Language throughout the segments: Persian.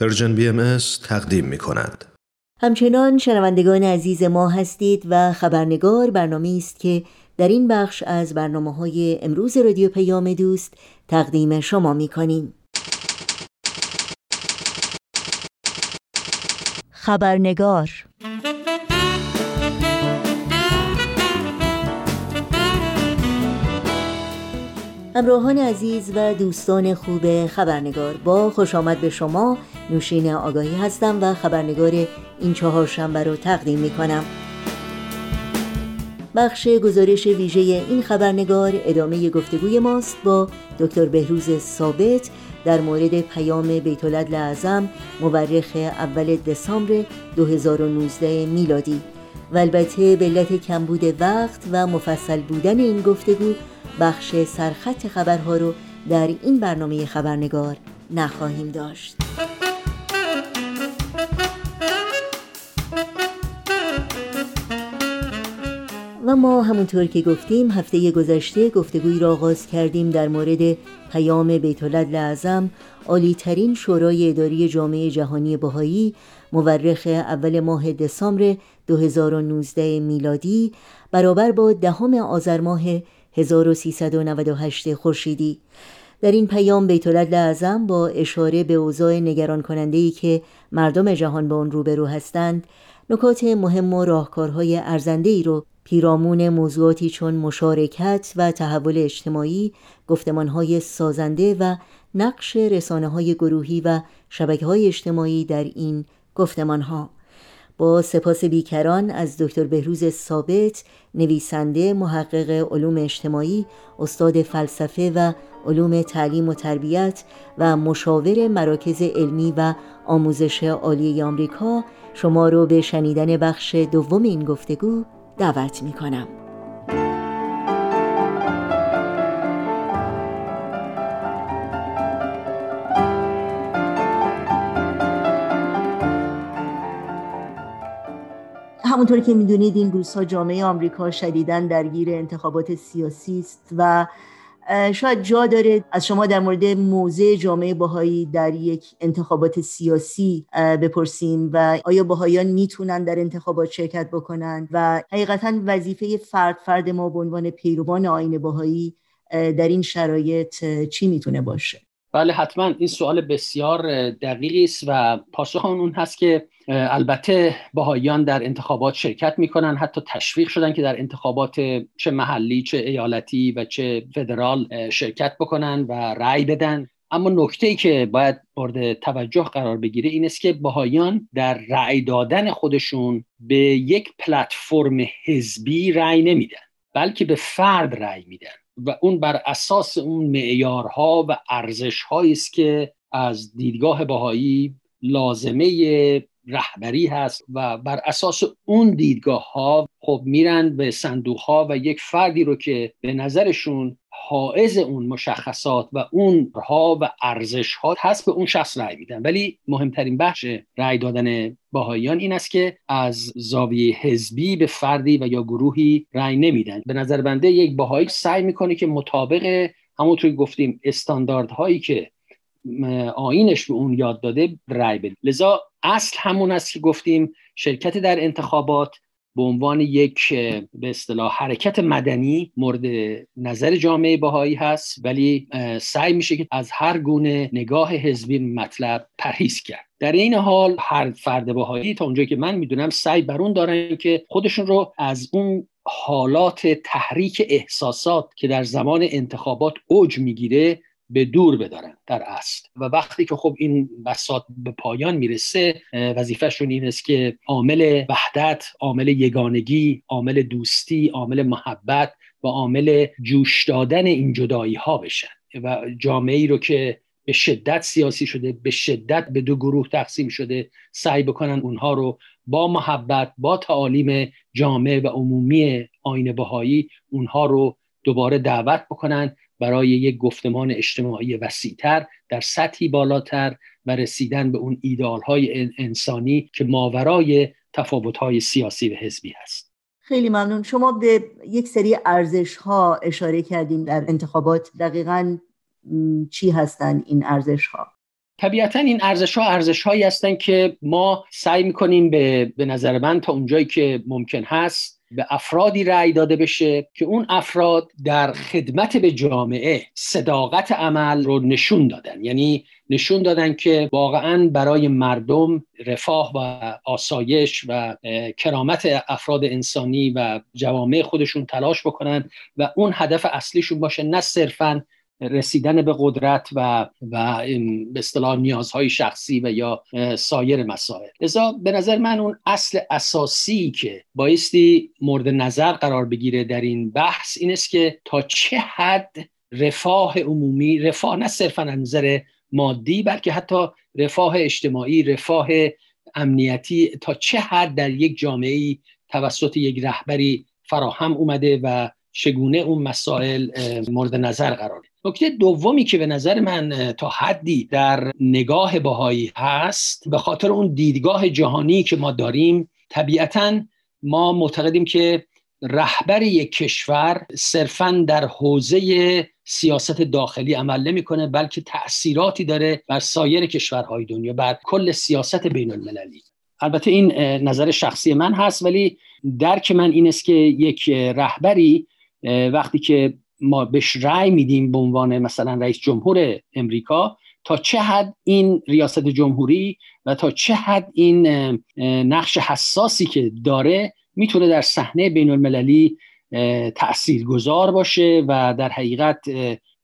پرژن بی ام تقدیم می کند. همچنان شنوندگان عزیز ما هستید و خبرنگار برنامه است که در این بخش از برنامه های امروز رادیو پیام دوست تقدیم شما می کنیم. خبرنگار همراهان عزیز و دوستان خوب خبرنگار با خوش آمد به شما. نوشین آگاهی هستم و خبرنگار این چهار شنبه رو تقدیم می کنم بخش گزارش ویژه این خبرنگار ادامه گفتگوی ماست با دکتر بهروز ثابت در مورد پیام بیت اعظم مورخ اول دسامبر 2019 میلادی. و البته به علت کمبود وقت و مفصل بودن این گفتگو بخش سرخط خبرها رو در این برنامه خبرنگار نخواهیم داشت. و ما همونطور که گفتیم هفته گذشته گفتگوی را آغاز کردیم در مورد پیام بیت اعظم عالی ترین شورای اداری جامعه جهانی بهایی مورخ اول ماه دسامبر 2019 میلادی برابر با دهم آذر ماه 1398 خورشیدی. در این پیام بیت اعظم با اشاره به اوضاع نگران کننده ای که مردم جهان با آن روبرو هستند نکات مهم و راهکارهای ارزنده ای رو پیرامون موضوعاتی چون مشارکت و تحول اجتماعی گفتمانهای سازنده و نقش رسانه های گروهی و شبکه های اجتماعی در این گفتمانها. با سپاس بیکران از دکتر بهروز ثابت نویسنده محقق علوم اجتماعی استاد فلسفه و علوم تعلیم و تربیت و مشاور مراکز علمی و آموزش عالی آمریکا شما رو به شنیدن بخش دوم این گفتگو دعوت می کنم. همونطور که می‌دونید این روزها جامعه آمریکا شدیداً درگیر انتخابات سیاسی است و شاید جا داره از شما در مورد موضع جامعه باهایی در یک انتخابات سیاسی بپرسیم و آیا باهایان می‌تونن در انتخابات شرکت بکنن و حقیقتا وظیفه فرد فرد ما به عنوان پیروان آین باهایی در این شرایط چی می‌تونه باشه؟ بله حتما. این سوال بسیار دقیقی است و پاسخ اون هست که البته باهایان در انتخابات شرکت می‌کنن حتی تشویق شدن که در انتخابات چه محلی چه ایالتی و چه فدرال شرکت بکنن و رأی بدن. اما نکته ای که باید مورد توجه قرار بگیره این است که باهایان در رأی دادن خودشون به یک پلتفرم حزبی رأی نمیدن بلکه به فرد رأی میدن. و اون بر اساس اون معیارها و ارزشهایی است که از دیدگاه باهایی لازمه رهبری هست و بر اساس اون دیدگاه ها خب میرن به صندوق ها و یک فردی رو که به نظرشون حائز اون مشخصات و اون ها و ارزش ها هست به اون شخص رأی میدن. ولی مهمترین بخش رأی دادن باهاییان این است که از زاویه حزبی به فردی و یا گروهی رأی نمیدن. به نظر بنده یک باهایی سعی می‌کنه که مطابق همونطور گفتیم استانداردهایی که آینش به اون یاد داده رأی بده. لذا اصل همون است که گفتیم شرکت در انتخابات به عنوان یک به اصطلاح حرکت مدنی مورد نظر جامعه باهایی هست ولی سعی میشه که از هر گونه نگاه حزبی مطلب پرهیز کرد. در این حال هر فرد باهایی تا اونجایی که من می‌دونم سعی بر اون دارن که خودشون رو از اون حالات تحریک احساسات که در زمان انتخابات اوج می‌گیره به دور بدارن در اصل. و وقتی که خب این بساط به پایان می‌رسه وظیفهشون این است که عامل وحدت عامل یگانگی عامل دوستی عامل محبت و عامل جوش دادن این جدایی ها بشن. و جامعه ای رو که به شدت سیاسی شده به شدت به دو گروه تقسیم شده سعی بکنن اونها رو با محبت با تعالیم جامعه و عمومی آین بهایی اونها رو دوباره دعوت بکنن برای یک گفتمان اجتماعی وسیعتر در سطحی بالاتر و رسیدن به اون ایدال های انسانی که ماورای تفاوت های سیاسی و حزبی هست. خیلی ممنون. شما به یک سری ارزش ها اشاره کردیم در انتخابات. دقیقا چی هستن این ارزش ها طبیعتا این ارزش ها ارزش هایی هستن که ما سعی می‌کنیم به, به نظر من تا اونجایی که ممکن هست به افرادی رأی داده بشه که اون افراد در خدمت به جامعه صداقت عمل رو نشون دادن. یعنی نشون دادن که واقعا برای مردم رفاه و آسایش و کرامت افراد انسانی و جوامع خودشون تلاش بکنن و اون هدف اصلیشون باشه نه صرفا رسیدن به قدرت و و به اصطلاح نیازهای شخصی و یا سایر مسائل. لذا به نظر من اون اصل اساسی که بایستی مورد نظر قرار بگیره در این بحث این است که تا چه حد رفاه عمومی رفاه نه صرفا نظر مادی بلکه حتی رفاه اجتماعی رفاه امنیتی تا چه حد در یک جامعه توسط یک رهبری فراهم اومده و چگونه اون مسائل مورد نظر قرار نکته دومی که به نظر من تا حدی در نگاه باهایی هست به خاطر اون دیدگاه جهانی که ما داریم طبیعتا ما معتقدیم که رهبر یک کشور صرفا در حوزه سیاست داخلی عمل نمی‌کنه بلکه تاثیراتی داره بر سایر کشورهای دنیا بر کل سیاست بین المللی البته این نظر شخصی من هست ولی درک من این است که یک رهبری وقتی که ما بهش رأی میدیم به عنوان مثلا رئیس جمهور امریکا تا چه حد این ریاست جمهوری و تا چه حد این نقش حساسی که داره می‌تونه در صحنه بین المللی تأثیر گذار باشه و در حقیقت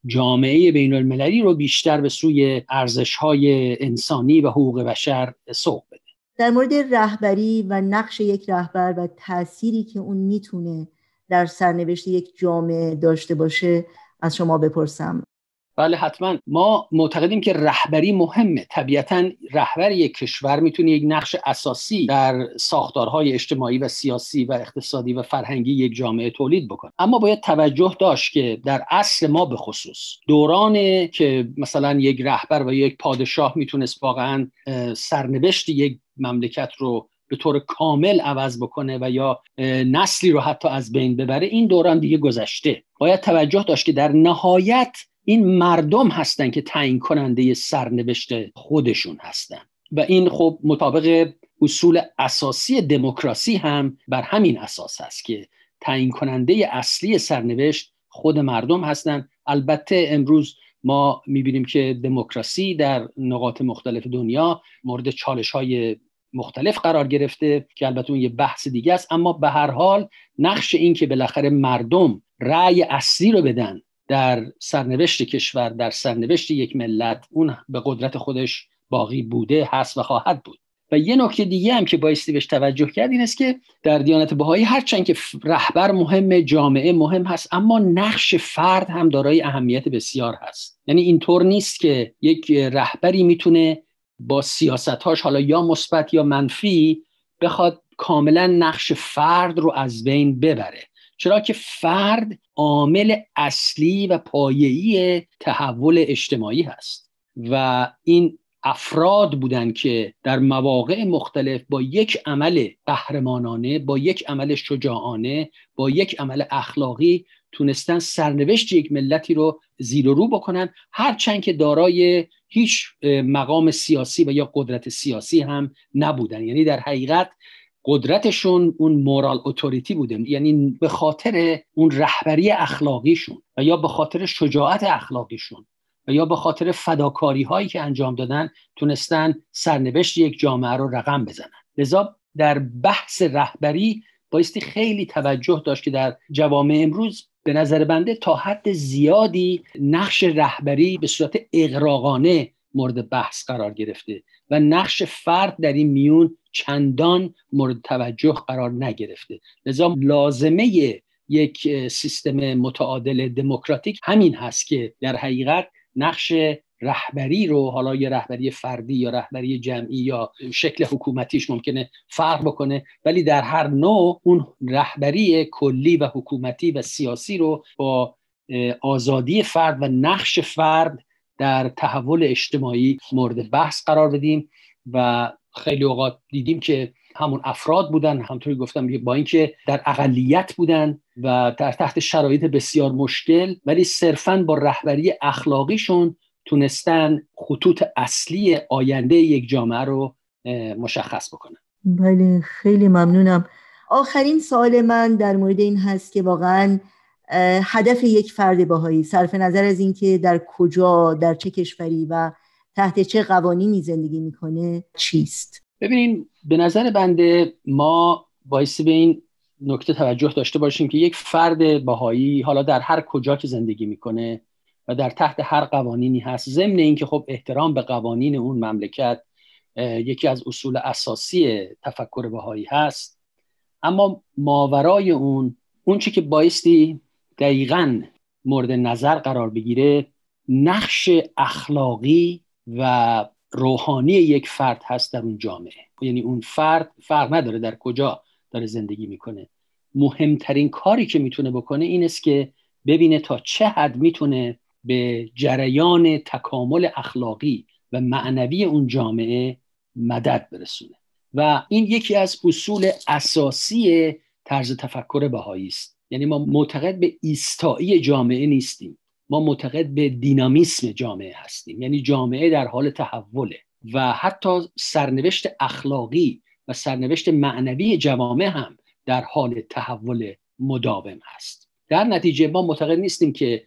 جامعه بین المللی رو بیشتر به سوی ارزش های انسانی و حقوق بشر سوق بده. در مورد رهبری و نقش یک رهبر و تأثیری که اون می‌تونه در سرنوشت یک جامعه داشته باشه از شما بپرسم. بله حتما. ما معتقدیم که رهبری مهمه. طبیعتا رهبر یک کشور می‌تونه یک نقش اساسی در ساختارهای اجتماعی و سیاسی و اقتصادی و فرهنگی یک جامعه تولید بکنه. اما باید توجه داشت که در اصل ما به خصوص دوران که مثلا یک رهبر و یک پادشاه می‌تونست واقعا سرنوشت یک مملکت رو به طور کامل عوض بکنه و یا نسلی رو حتی از بین ببره این دوران دیگه گذشته. باید توجه داشت که در نهایت این مردم هستن که تعیین کننده سرنوشت خودشون هستن. و این خب مطابق اصول اساسی دموکراسی هم بر همین اساس هست که تعیین کننده اصلی سرنوشت خود مردم هستند البته امروز ما می‌بینیم که دموکراسی در نقاط مختلف دنیا مورد چالش های مختلف قرار گرفته که البته اون یه بحث دیگه است. اما به هر حال نقش این که بالاخره مردم رأی اصلی رو بدن در سرنوشت کشور در سرنوشت یک ملت اون به قدرت خودش باقی بوده هست و خواهد بود. و یه نکته دیگه هم که بایستی بهش توجه کرد این است که در دیانت بهایی هرچند که رهبر مهم جامعه مهم هست اما نقش فرد هم دارای اهمیت بسیار هست. یعنی اینطور نیست که یک رهبری می‌تونه با سیاستهاش حالا یا مثبت یا منفی بخواد کاملا نقش فرد رو از بین ببره. چرا که فرد عامل اصلی و پایه‌ای تحول اجتماعی هست. و این افراد بودن که در مواقع مختلف با یک عمل قهرمانانه با یک عمل شجاعانه با یک عمل اخلاقی تونستن سرنوشت یک ملتی رو زیر و رو بکنن هرچند که دارای هیچ مقام سیاسی و یا قدرت سیاسی هم نبودن. یعنی در حقیقت قدرتشون اون مورال اتوریتی بوده. یعنی به خاطر اون رهبری اخلاقیشون و یا به خاطر شجاعت اخلاقیشون و یا به خاطر فداکاری هایی که انجام دادن تونستن سرنوشت یک جامعه رو رقم بزنن. لذا در بحث رهبری بایستی خیلی توجه داشت که در جوامع امروز به نظر بنده تا حد زیادی نقش رهبری به صورت اقراقانه مورد بحث قرار گرفته و نقش فرد در این میون چندان مورد توجه قرار نگرفته. لذا لازمه یک سیستم متعادل دموکراتیک همین هست که در حقیقت نقش رهبری رو حالا یه رهبری فردی یا رهبری جمعی یا شکل حکومتیش ممکنه فرق بکنه ولی در هر نوع اون رهبری کلی و حکومتی و سیاسی رو با آزادی فرد و نقش فرد در تحول اجتماعی مورد بحث قرار بدیم و خیلی اوقات دیدیم که همون افراد بودن همطوری گفتم با اینکه در اقلیت بودن و در تحت شرایط بسیار مشکل ولی صرفا با رهبری اخلاقیشون تونستن خطوط اصلی آینده یک جامعه رو مشخص بکنن. بله خیلی ممنونم. آخرین سوال من در مورد این هست که واقعا هدف یک فرد باهایی صرف نظر از اینکه در کجا در چه کشوری و تحت چه قوانینی زندگی می‌کنه چیست؟ ببینین به نظر بنده ما بایستی به این نکته توجه داشته باشیم که یک فرد باهایی حالا در هر کجا که زندگی می‌کنه و در تحت هر قوانینی هست. ضمن اینکه خب احترام به قوانین اون مملکت یکی از اصول اساسی تفکر بهایی هست. اما ماورای اون اون چی که بایستی دقیقا مورد نظر قرار بگیره نقش اخلاقی و روحانی یک فرد هست در اون جامعه. یعنی اون فرد فرق نداره در کجا داره زندگی می‌کنه. مهمترین کاری که می‌تونه بکنه این است که ببینه تا چه حد می‌تونه به جریان تکامل اخلاقی و معنوی اون جامعه مدد برسونه. و این یکی از اصول اساسی طرز تفکر بهایی است. یعنی ما معتقد به ایستایی جامعه نیستیم. ما معتقد به دینامیسم جامعه هستیم. یعنی جامعه در حال تحوله. و حتی سرنوشت اخلاقی و سرنوشت معنوی جوامع هم در حال تحول مداوم هست. در نتیجه ما معتقد نیستیم که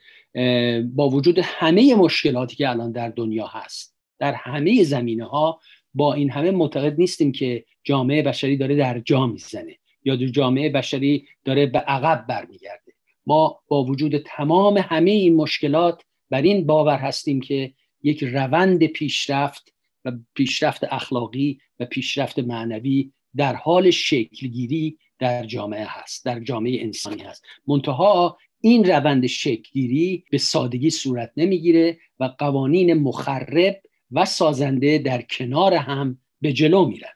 با وجود همه مشکلاتی که الان در دنیا هست در همه زمینه ها با این همه معتقد نیستیم که جامعه بشری داره در جا می‌زنه. یا جامعه بشری داره به عقب برمیگرده. ما با وجود تمام همه این مشکلات بر این باور هستیم که یک روند پیشرفت و پیشرفت اخلاقی و پیشرفت معنوی در حال شکلگیری در جامعه هست در جامعه انسانی هست. منتها این روند شکلگیری به سادگی صورت نمی‌گیره و قوانین مخرب و سازنده در کنار هم به جلو میرن.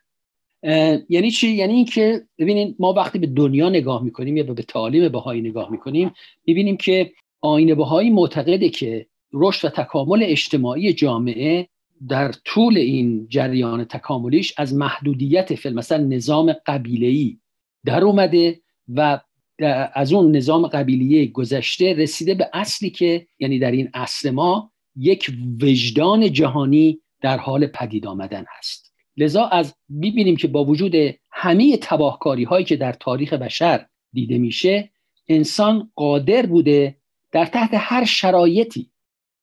یعنی چی؟ یعنی اینکه ببینید ما وقتی به دنیا نگاه می‌کنیم یا به تعالیم بهایی نگاه می‌کنیم می‌بینیم که آین بهایی معتقده که رشد و تکامل اجتماعی جامعه در طول این جریان تکاملیش از محدودیت فیلم مثلا نظام قبیله‌ای در اومده و از اون نظام قبیله گذشته رسیده به اصلی که یعنی در این اصل ما یک وجدان جهانی در حال پدید آمدن هست لذا از ببینیم که با وجود همه تباهکاری هایی که در تاریخ بشر دیده میشه انسان قادر بوده در تحت هر شرایطی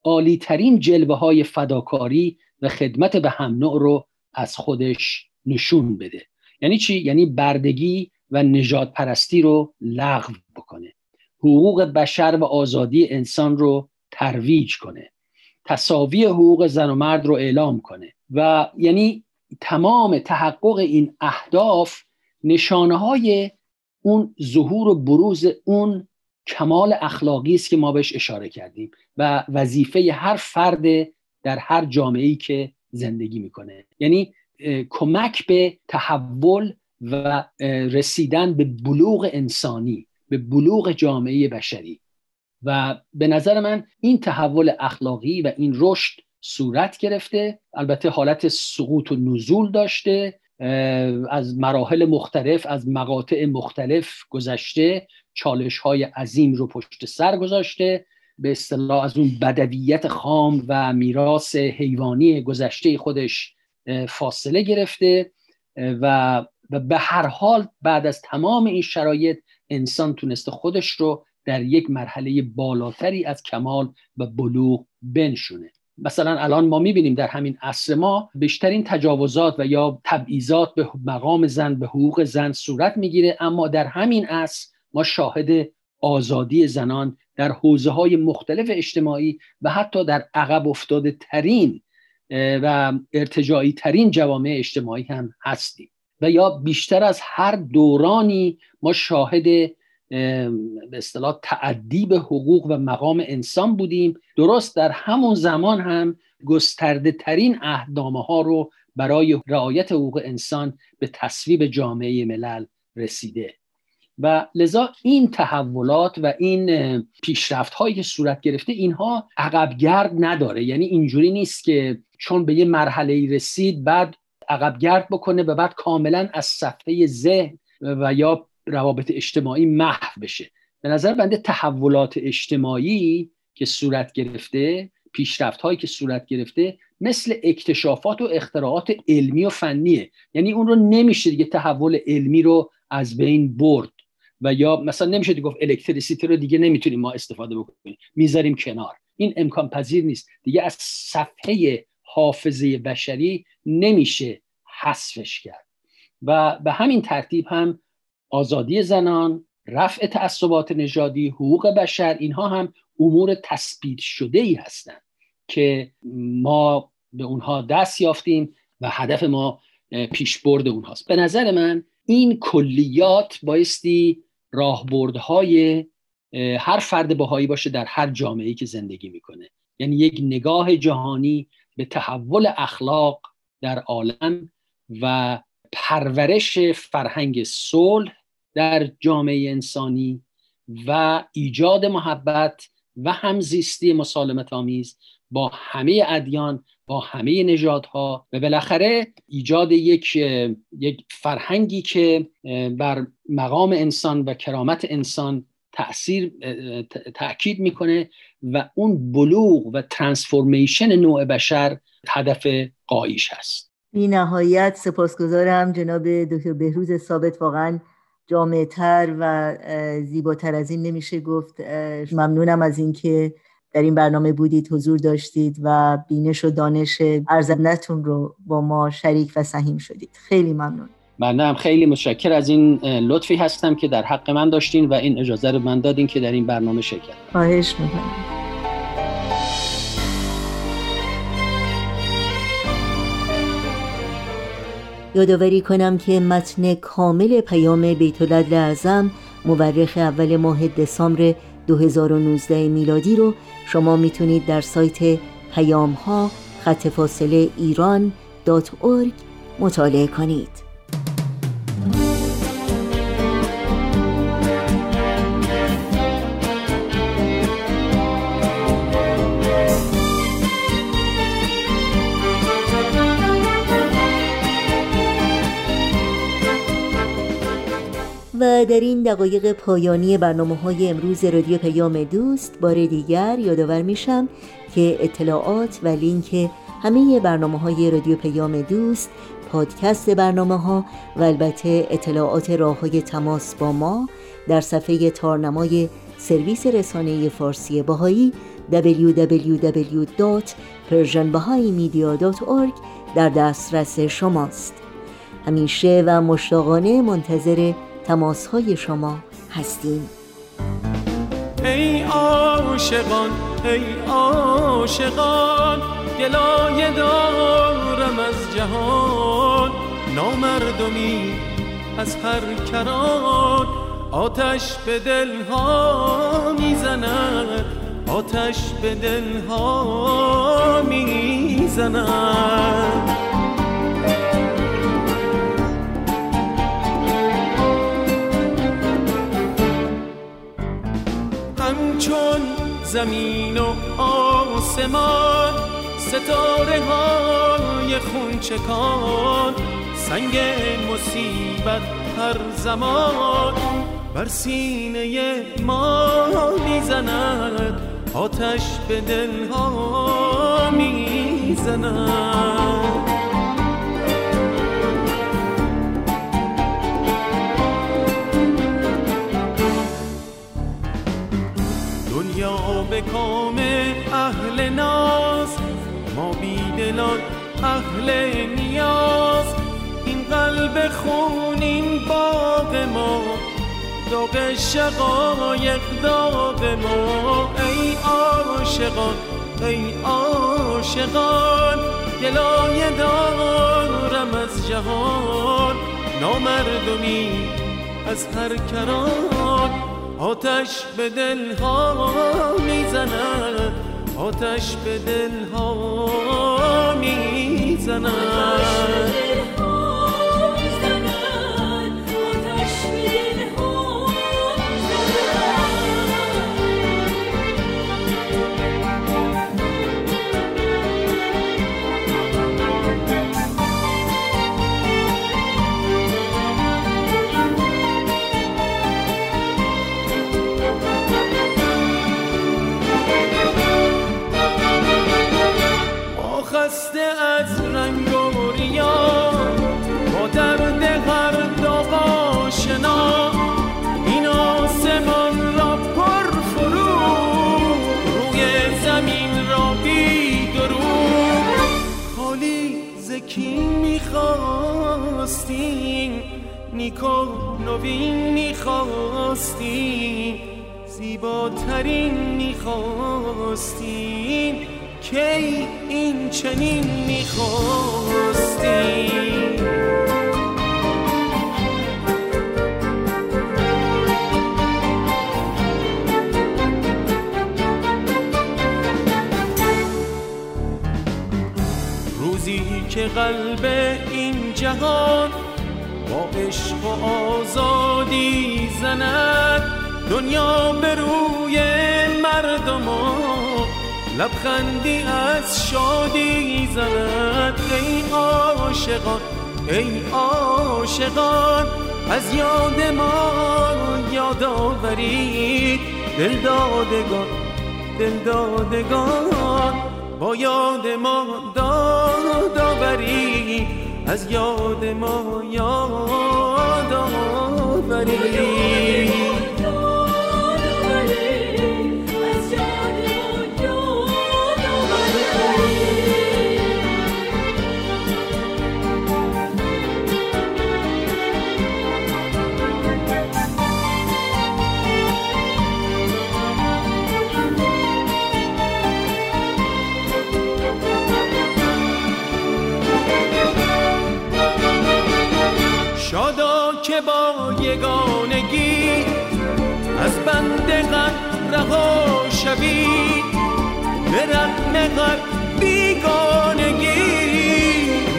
عالیترین جلوه های فداکاری و خدمت به هم نوع رو از خودش نشون بده یعنی چی؟ یعنی بردگی و نجات پرستی رو لغو بکنه. حقوق بشر و آزادی انسان رو ترویج کنه. تصاوی حقوق زن و مرد رو اعلام کنه. و یعنی تمام تحقق این اهداف نشانه های اون ظهور و بروز اون کمال اخلاقی است که ما بهش اشاره کردیم و وظیفه هر فرد در هر جامعه ای که زندگی می‌کنه. یعنی کمک به تحول و رسیدن به بلوغ انسانی به بلوغ جامعه بشری. و به نظر من این تحول اخلاقی و این رشد صورت گرفته. البته حالت سقوط و نزول داشته از مراحل مختلف از مقاطع مختلف گذشته. چالش های عظیم رو پشت سر گذاشته. به اصطلاح از اون بدویت خام و میراث حیوانی گذشته خودش فاصله گرفته. و و به هر حال بعد از تمام این شرایط انسان تونسته خودش رو در یک مرحله بالاتری از کمال و بلوغ بنشونه. مثلا الان ما می‌بینیم در همین عصر ما بیشترین تجاوزات و یا تبعیضات به مقام زن به حقوق زن صورت می‌گیره. اما در همین عصر ما شاهد آزادی زنان در حوزه های مختلف اجتماعی و حتی در عقب افتاده ترین و ارتجاعی ترین جوامع اجتماعی هم هستیم. و یا بیشتر از هر دورانی ما شاهد به اصطلاح تعدی به حقوق و مقام انسان بودیم. درست در همون زمان هم گسترده ترین اهدامه ها رو برای رعایت حقوق انسان به تصویب جامعه ملل رسیده. و لذا این تحولات و این پیشرفت هایی که صورت گرفته اینها عقبگرد نداره. یعنی اینجوری نیست که چون به یه مرحله رسید بعد عقبگرد بکنه و بعد کاملا از صفحه ذهن و یا روابط اجتماعی محو بشه. به نظر بنده تحولات اجتماعی که صورت گرفته پیشرفت هایی که صورت گرفته مثل اکتشافات و اختراعات علمی و فنیه. یعنی اون رو نمیشه دیگه تحول علمی رو از بین برد. و یا مثلا نمیشه دیگه گفت الکتریسیتی رو دیگه نمی‌تونیم ما استفاده بکنیم. می‌ذاریم کنار. این امکان پذیر نیست. دیگه از صفحه حافظه بشری نمیشه حذفش کرد. و به همین ترتیب هم آزادی زنان رفع تعصبات نژادی حقوق بشر اینها هم امور تثبیت شده ای هستند که ما به اونها دست یافتیم و هدف ما پیشبرد اونهاست. به نظر من این کلیات بایستی راهبردهای هر فرد بهایی باشه در هر جامعه که زندگی می‌کنه. یعنی یک نگاه جهانی به تحول اخلاق در عالم و پرورش فرهنگ صلح در جامعه انسانی و ایجاد محبت و همزیستی مسالمت آمیز با همه ادیان با همه نژادها و بالاخره ایجاد یک یک فرهنگی که بر مقام انسان و کرامت انسان تاثیر تاکید می‌کنه و اون بلوغ و ترانسفورمیشن نوع بشر هدف قایش هست. بی نهایت سپاسگزارم جناب دکتر بهروز ثابت. واقعا جامعتر و زیباتر از این نمیشه گفت. ممنونم از اینکه در این برنامه بودید حضور داشتید و بینش و دانش ارزندتون رو با ما شریک و سهیم شدید. خیلی ممنون. من هم خیلی متشکر از این لطفی هستم که در حق من داشتین و این اجازه رو من دادین که در این برنامه شرکت خواهش می‌کنم. یادآوری کنم که متن کامل پیام بیت اعظم مورخ اول ماه دسامبر 2019 میلادی رو شما می‌تونید در سایت پیام ها خط فاصله ایران مطالعه کنید. در این دقایق پایانی برنامه های امروز رادیو پیام دوست. بار دیگر یادآور میشم که اطلاعات و لینک همه برنامه های رادیو پیام دوست پادکست برنامه ها و البته اطلاعات راه های تماس با ما در صفحه تارنمای سرویس رسانه فارسی باهایی www.persianbahaimedia.org در دسترس شماست. همیشه و مشتاقانه منتظر تماس های شما هستیم. ای عاشقان ای عاشقان گلایه دارم از جهان. نامردمی از هر کران آتش به دلها می‌زند. آتش به دلها می‌زند. زمین و آسمان ستاره های خونچکان سنگ مصیبت هر زمان. بر سینه ما می‌زند آتش به دلها می‌زند. به کام اهل ناز ما بیدلان اهل نیاز. این قلب خونین باغ ما داغ شقایق داغ ما. ای عاشقان ای عاشقان گلایه دارم از جهان. نامردمی از هر کران. آتش به دل ها می‌زند. آتش به دل ها می‌زند. می‌خواستیم. کی این چنین می‌خواستیم؟ که قلب این جهان با عشق و آزادی زند دنیا به روی مردم لبخندی از شادی زند ای عاشقان ای عاشقان. از یاد ما یاد آورید دل دادگان دل دادگان. با یاد ما داد آوری از یاد ما یاد آوری یگانگی از بند غم رها شوید. به رغم غم بیگانگی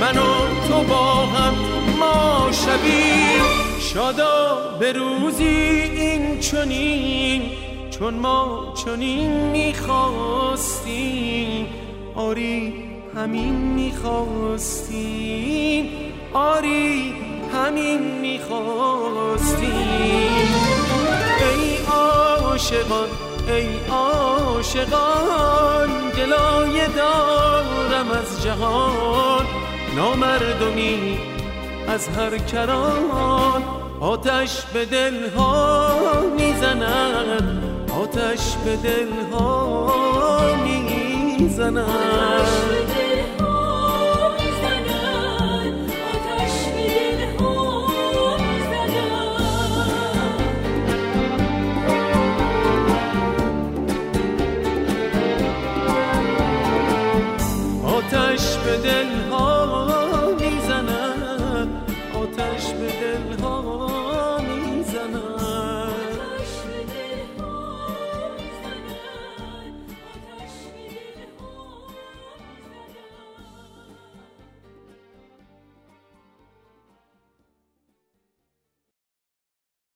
من و تو با هم ما شوید شادا به روزی این چنین چون ما چنین می‌خواستیم. آری همین می‌خواستیم. آری همین می‌خواستیم. ای عاشقان ای عاشقان گلایه دارم از جهان. نامردمی از هر کران آتش به دلها می‌زند آتش به دلها می‌زند